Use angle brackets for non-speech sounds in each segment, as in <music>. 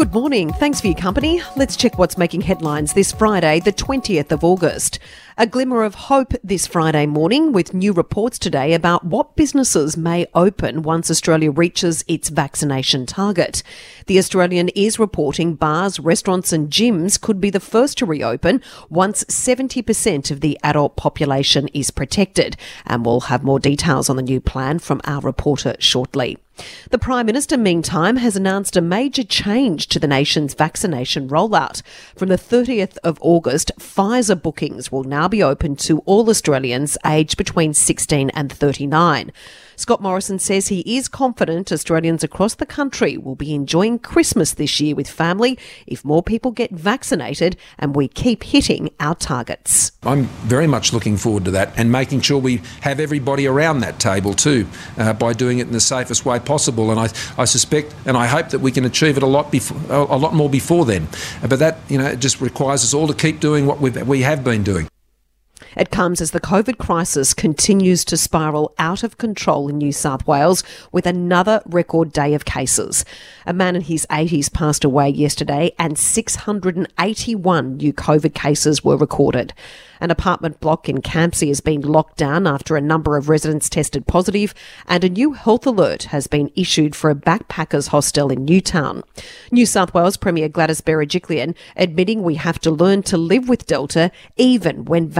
Good morning. Thanks for your company. Let's check what's making headlines this Friday, the 20th of August. A glimmer of hope this Friday morning with new reports today about what businesses may open once Australia reaches its vaccination target. The Australian is reporting bars, restaurants, and gyms could be the first to reopen once 70% of the adult population is protected. And we'll have more details on the new plan from our reporter shortly. The Prime Minister, meantime, has announced a major change to the nation's vaccination rollout. From the 30th of August, Pfizer bookings will now be open to all Australians aged between 16 and 39. Scott Morrison says he is confident Australians across the country will be enjoying Christmas this year with family if more people get vaccinated and we keep hitting our targets. I'm very much looking forward to that and making sure we have everybody around that table too uh, by doing it in the safest way possible. And I, I suspect and I hope that we can achieve it a lot before, a lot more before then. But that you know it just requires us all to keep doing what we we have been doing. It comes as the COVID crisis continues to spiral out of control in New South Wales with another record day of cases. A man in his 80s passed away yesterday and 681 new COVID cases were recorded. An apartment block in Campsie has been locked down after a number of residents tested positive, and a new health alert has been issued for a backpackers hostel in Newtown. New South Wales Premier Gladys Berejiklian admitting we have to learn to live with Delta even when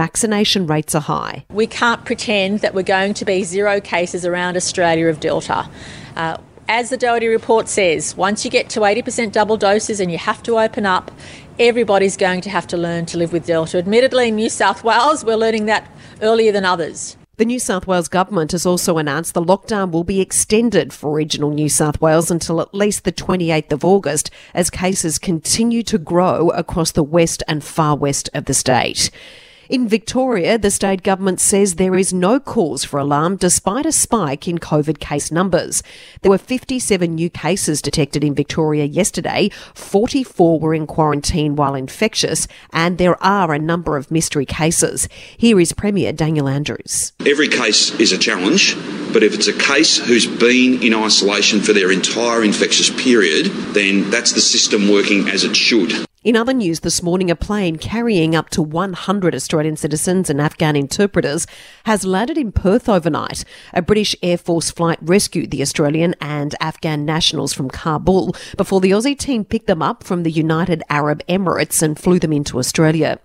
vaccination rates are high. We can't pretend that we're going to be zero cases around Australia of Delta. Uh, as the Doherty report says, once you get to 80% double doses and you have to open up, everybody's going to have to learn to live with Delta. Admittedly, in New South Wales, we're learning that earlier than others. The New South Wales government has also announced the lockdown will be extended for regional New South Wales until at least the 28th of August as cases continue to grow across the west and far west of the state. In Victoria, the state government says there is no cause for alarm despite a spike in COVID case numbers. There were 57 new cases detected in Victoria yesterday, 44 were in quarantine while infectious, and there are a number of mystery cases. Here is Premier Daniel Andrews. Every case is a challenge, but if it's a case who's been in isolation for their entire infectious period, then that's the system working as it should. In other news this morning, a plane carrying up to 100 Australian citizens and Afghan interpreters has landed in Perth overnight. A British Air Force flight rescued the Australian and Afghan nationals from Kabul before the Aussie team picked them up from the United Arab Emirates and flew them into Australia.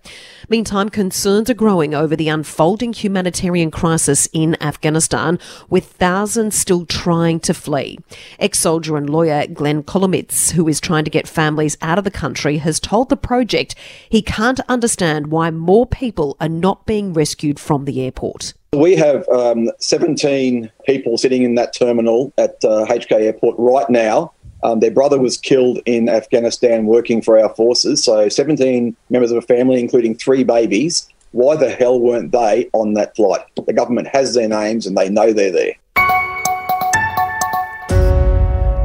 Meantime, concerns are growing over the unfolding humanitarian crisis in Afghanistan, with thousands still trying to flee. Ex soldier and lawyer Glenn Kolomeitz, who is trying to get families out of the country, has told the project he can't understand why more people are not being rescued from the airport. We have um, 17 people sitting in that terminal at uh, HK Airport right now. Um, their brother was killed in Afghanistan working for our forces. So 17 members of a family, including three babies. Why the hell weren't they on that flight? The government has their names and they know they're there.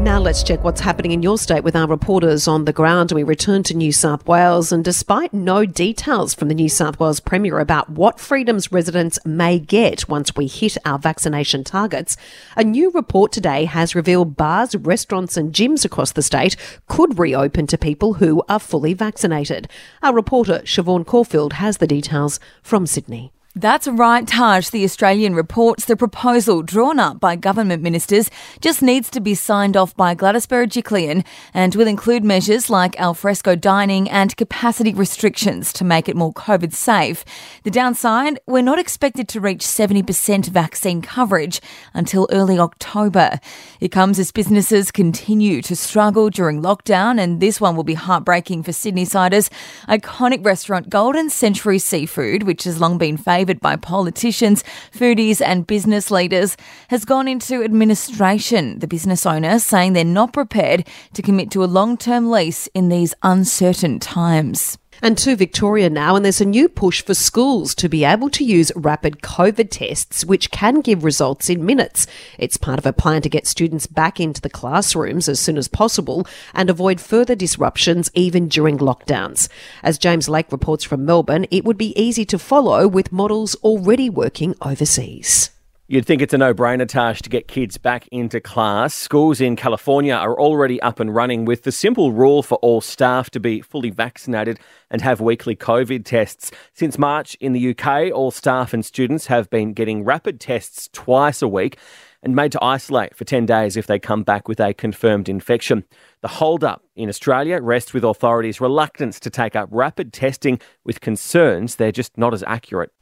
Now let's check what's happening in your state with our reporters on the ground. We return to New South Wales, and despite no details from the New South Wales Premier about what freedoms residents may get once we hit our vaccination targets, a new report today has revealed bars, restaurants, and gyms across the state could reopen to people who are fully vaccinated. Our reporter Siobhan Caulfield has the details from Sydney. That's right, Taj. The Australian reports the proposal drawn up by government ministers just needs to be signed off by Gladys Berejiklian and will include measures like alfresco dining and capacity restrictions to make it more COVID safe. The downside, we're not expected to reach 70% vaccine coverage until early October. It comes as businesses continue to struggle during lockdown, and this one will be heartbreaking for Sydney siders. Iconic restaurant Golden Century Seafood, which has long been favoured favoured by politicians, foodies, and business leaders, has gone into administration. The business owner saying they're not prepared to commit to a long term lease in these uncertain times. And to Victoria now, and there's a new push for schools to be able to use rapid COVID tests, which can give results in minutes. It's part of a plan to get students back into the classrooms as soon as possible and avoid further disruptions even during lockdowns. As James Lake reports from Melbourne, it would be easy to follow with models already working overseas. You'd think it's a no brainer, Tash, to get kids back into class. Schools in California are already up and running with the simple rule for all staff to be fully vaccinated and have weekly COVID tests. Since March in the UK, all staff and students have been getting rapid tests twice a week and made to isolate for 10 days if they come back with a confirmed infection. The hold-up in Australia rests with authorities' reluctance to take up rapid testing with concerns they're just not as accurate.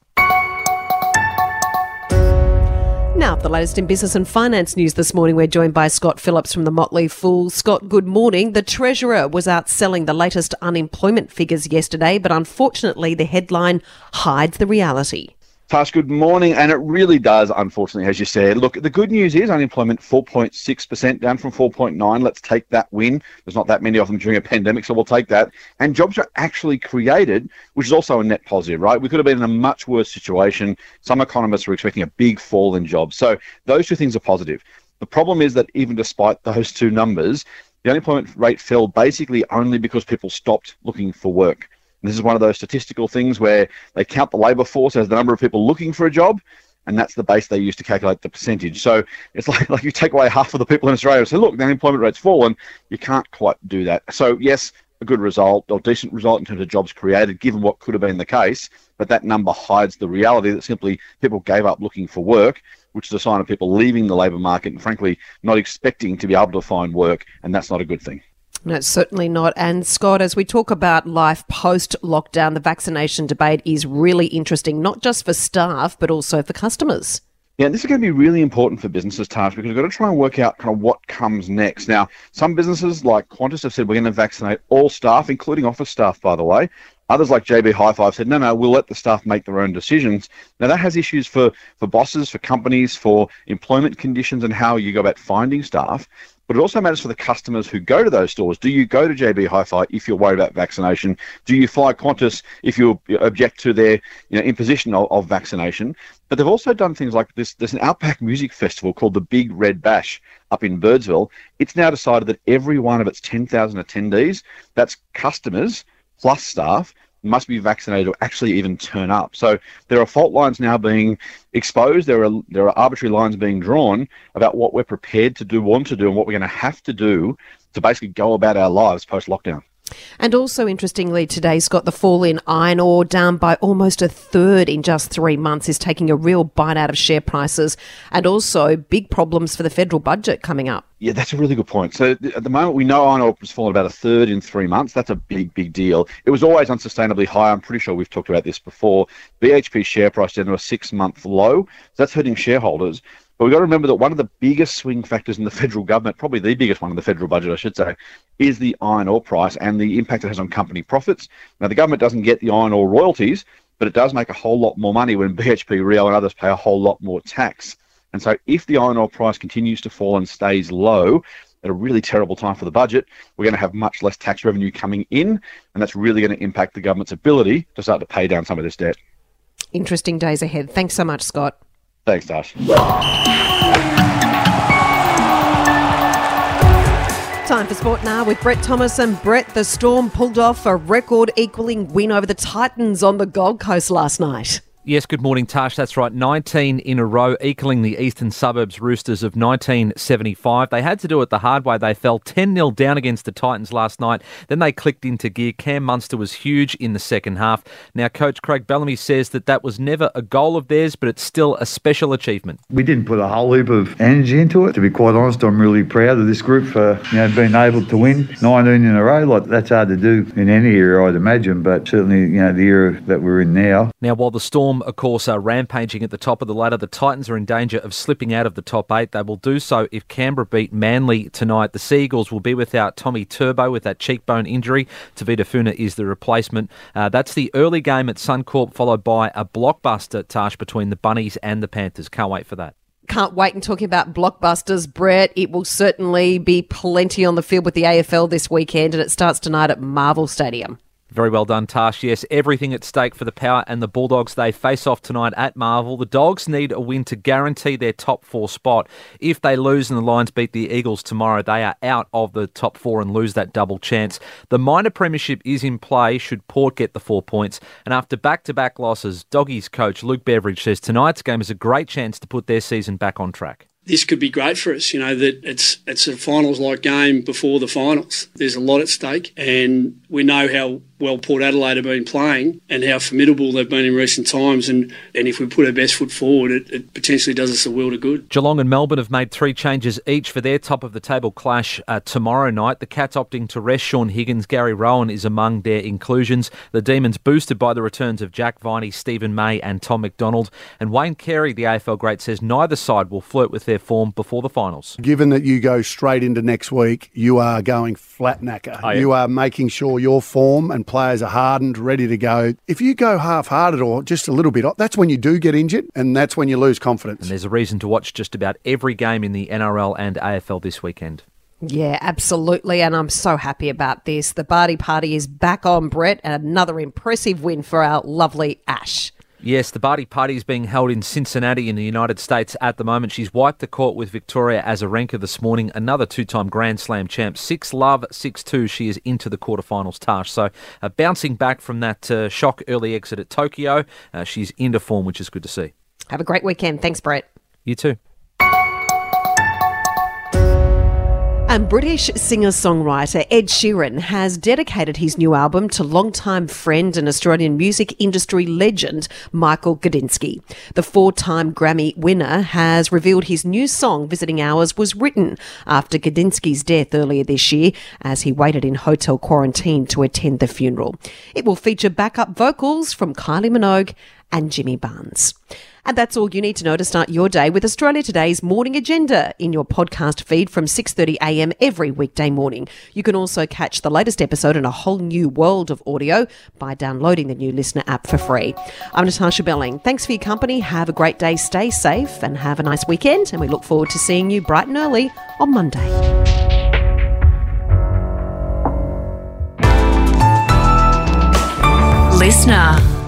Now, the latest in business and finance news this morning, we're joined by Scott Phillips from the Motley Fool. Scott, good morning. The Treasurer was out selling the latest unemployment figures yesterday, but unfortunately, the headline hides the reality. Tash, good morning. And it really does, unfortunately, as you said. Look, the good news is unemployment 4.6%, down from 4.9. Let's take that win. There's not that many of them during a pandemic, so we'll take that. And jobs are actually created, which is also a net positive, right? We could have been in a much worse situation. Some economists were expecting a big fall in jobs. So those two things are positive. The problem is that even despite those two numbers, the unemployment rate fell basically only because people stopped looking for work. This is one of those statistical things where they count the labour force as the number of people looking for a job, and that's the base they use to calculate the percentage. So it's like, <laughs> like you take away half of the people in Australia and say, look, the unemployment rate's fallen. You can't quite do that. So, yes, a good result or decent result in terms of jobs created, given what could have been the case, but that number hides the reality that simply people gave up looking for work, which is a sign of people leaving the labour market and, frankly, not expecting to be able to find work, and that's not a good thing. No, certainly not. And Scott, as we talk about life post lockdown, the vaccination debate is really interesting, not just for staff, but also for customers. Yeah, this is going to be really important for businesses, Tash, because we've got to try and work out kind of what comes next. Now, some businesses like Qantas have said we're going to vaccinate all staff, including office staff, by the way. Others like JB Hi-Fi said, no, no, we'll let the staff make their own decisions. Now that has issues for, for bosses, for companies, for employment conditions and how you go about finding staff but it also matters for the customers who go to those stores. Do you go to JB Hi-Fi if you're worried about vaccination? Do you fly Qantas if you object to their you know, imposition of, of vaccination? But they've also done things like this. There's an Outback Music Festival called the Big Red Bash up in Birdsville. It's now decided that every one of its 10,000 attendees, that's customers plus staff, must be vaccinated or actually even turn up. So there are fault lines now being exposed. There are there are arbitrary lines being drawn about what we're prepared to do, want to do, and what we're going to have to do to basically go about our lives post lockdown. And also, interestingly, today's got the fall in iron ore down by almost a third in just three months, is taking a real bite out of share prices, and also big problems for the federal budget coming up. Yeah, that's a really good point. So at the moment, we know iron ore has fallen about a third in three months. That's a big, big deal. It was always unsustainably high. I'm pretty sure we've talked about this before. BHP share price down to a six-month low. So that's hurting shareholders. But we've got to remember that one of the biggest swing factors in the federal government, probably the biggest one in the federal budget, I should say, is the iron ore price and the impact it has on company profits. Now, the government doesn't get the iron ore royalties, but it does make a whole lot more money when <laughs> BHP, Rio, and others pay a whole lot more tax. And so, if the iron ore price continues to fall and stays low, at a really terrible time for the budget, we're going to have much less tax revenue coming in, and that's really going to impact the government's ability to start to pay down some of this debt. Interesting days ahead. Thanks so much, Scott. Thanks, Tash. Time for sport now with Brett Thomas and Brett. The Storm pulled off a record equaling win over the Titans on the Gold Coast last night. Yes, good morning, Tash. That's right. 19 in a row, equaling the Eastern Suburbs Roosters of 1975. They had to do it the hard way. They fell 10 0 down against the Titans last night. Then they clicked into gear. Cam Munster was huge in the second half. Now, Coach Craig Bellamy says that that was never a goal of theirs, but it's still a special achievement. We didn't put a whole heap of energy into it. To be quite honest, I'm really proud of this group for you know being able to win 19 in a row. Like that's hard to do in any era, I'd imagine, but certainly you know the era that we're in now. Now, while the Storm of course, are rampaging at the top of the ladder. The Titans are in danger of slipping out of the top eight. They will do so if Canberra beat Manly tonight. The Sea Eagles will be without Tommy Turbo with that cheekbone injury. Tevita Funa is the replacement. Uh, that's the early game at Suncorp, followed by a blockbuster tash between the Bunnies and the Panthers. Can't wait for that can't wait and talking about blockbusters, Brett. It will certainly be plenty on the field with the AFL this weekend, and it starts tonight at Marvel Stadium. Very well done, Tash. Yes, everything at stake for the Power and the Bulldogs. They face off tonight at Marvel. The Dogs need a win to guarantee their top four spot. If they lose and the Lions beat the Eagles tomorrow, they are out of the top four and lose that double chance. The minor premiership is in play should Port get the four points. And after back to back losses, Doggies coach Luke Beveridge says tonight's game is a great chance to put their season back on track this could be great for us. You know that it's it's a finals like game before the finals. There's a lot at stake, and we know how well Port Adelaide have been playing and how formidable they've been in recent times. And, and if we put our best foot forward, it, it potentially does us a world of good. Geelong and Melbourne have made three changes each for their top of the table clash uh, tomorrow night. The Cats opting to rest Shaun Higgins. Gary Rohan is among their inclusions. The Demons boosted by the returns of Jack Viney, Steven May, and Tom McDonald. And Wayne Carey, the AFL great, says neither side will flirt with their form before the finals. Given that you go straight into next week, you are going flat knacker. Oh, yeah. You are making sure your form and players are hardened, ready to go. If you go half hearted or just a little bit, that's when you do get injured and that's when you lose confidence. And there's a reason to watch just about every game in the NRL and AFL this weekend. Yeah, absolutely. And I'm so happy about this. The Barty Party is back on, Brett, and another impressive win for our lovely Ash. Yes, the Barty Party is being held in Cincinnati in the United States at the moment. She's wiped the court with Victoria Azarenka this morning, another two-time Grand Slam champ. 6 love, 6-2. She is into the quarterfinals, Tash. So uh, bouncing back from that uh, shock early exit at Tokyo, uh, she's into form, which is good to see. Have a great weekend. Thanks, Brett. You too. British singer songwriter Ed Sheeran has dedicated his new album to longtime friend and Australian music industry legend Michael Gudinski. The four time Grammy winner has revealed his new song, Visiting Hours, was written after Gudinski's death earlier this year as he waited in hotel quarantine to attend the funeral. It will feature backup vocals from Kylie Minogue and Jimmy Barnes. And that's all you need to know to start your day with Australia Today's morning agenda in your podcast feed from 6:30 a.m. every weekday morning. You can also catch the latest episode in a whole new world of audio by downloading the new listener app for free. I'm Natasha Belling. Thanks for your company. Have a great day, stay safe and have a nice weekend and we look forward to seeing you bright and early on Monday. Listener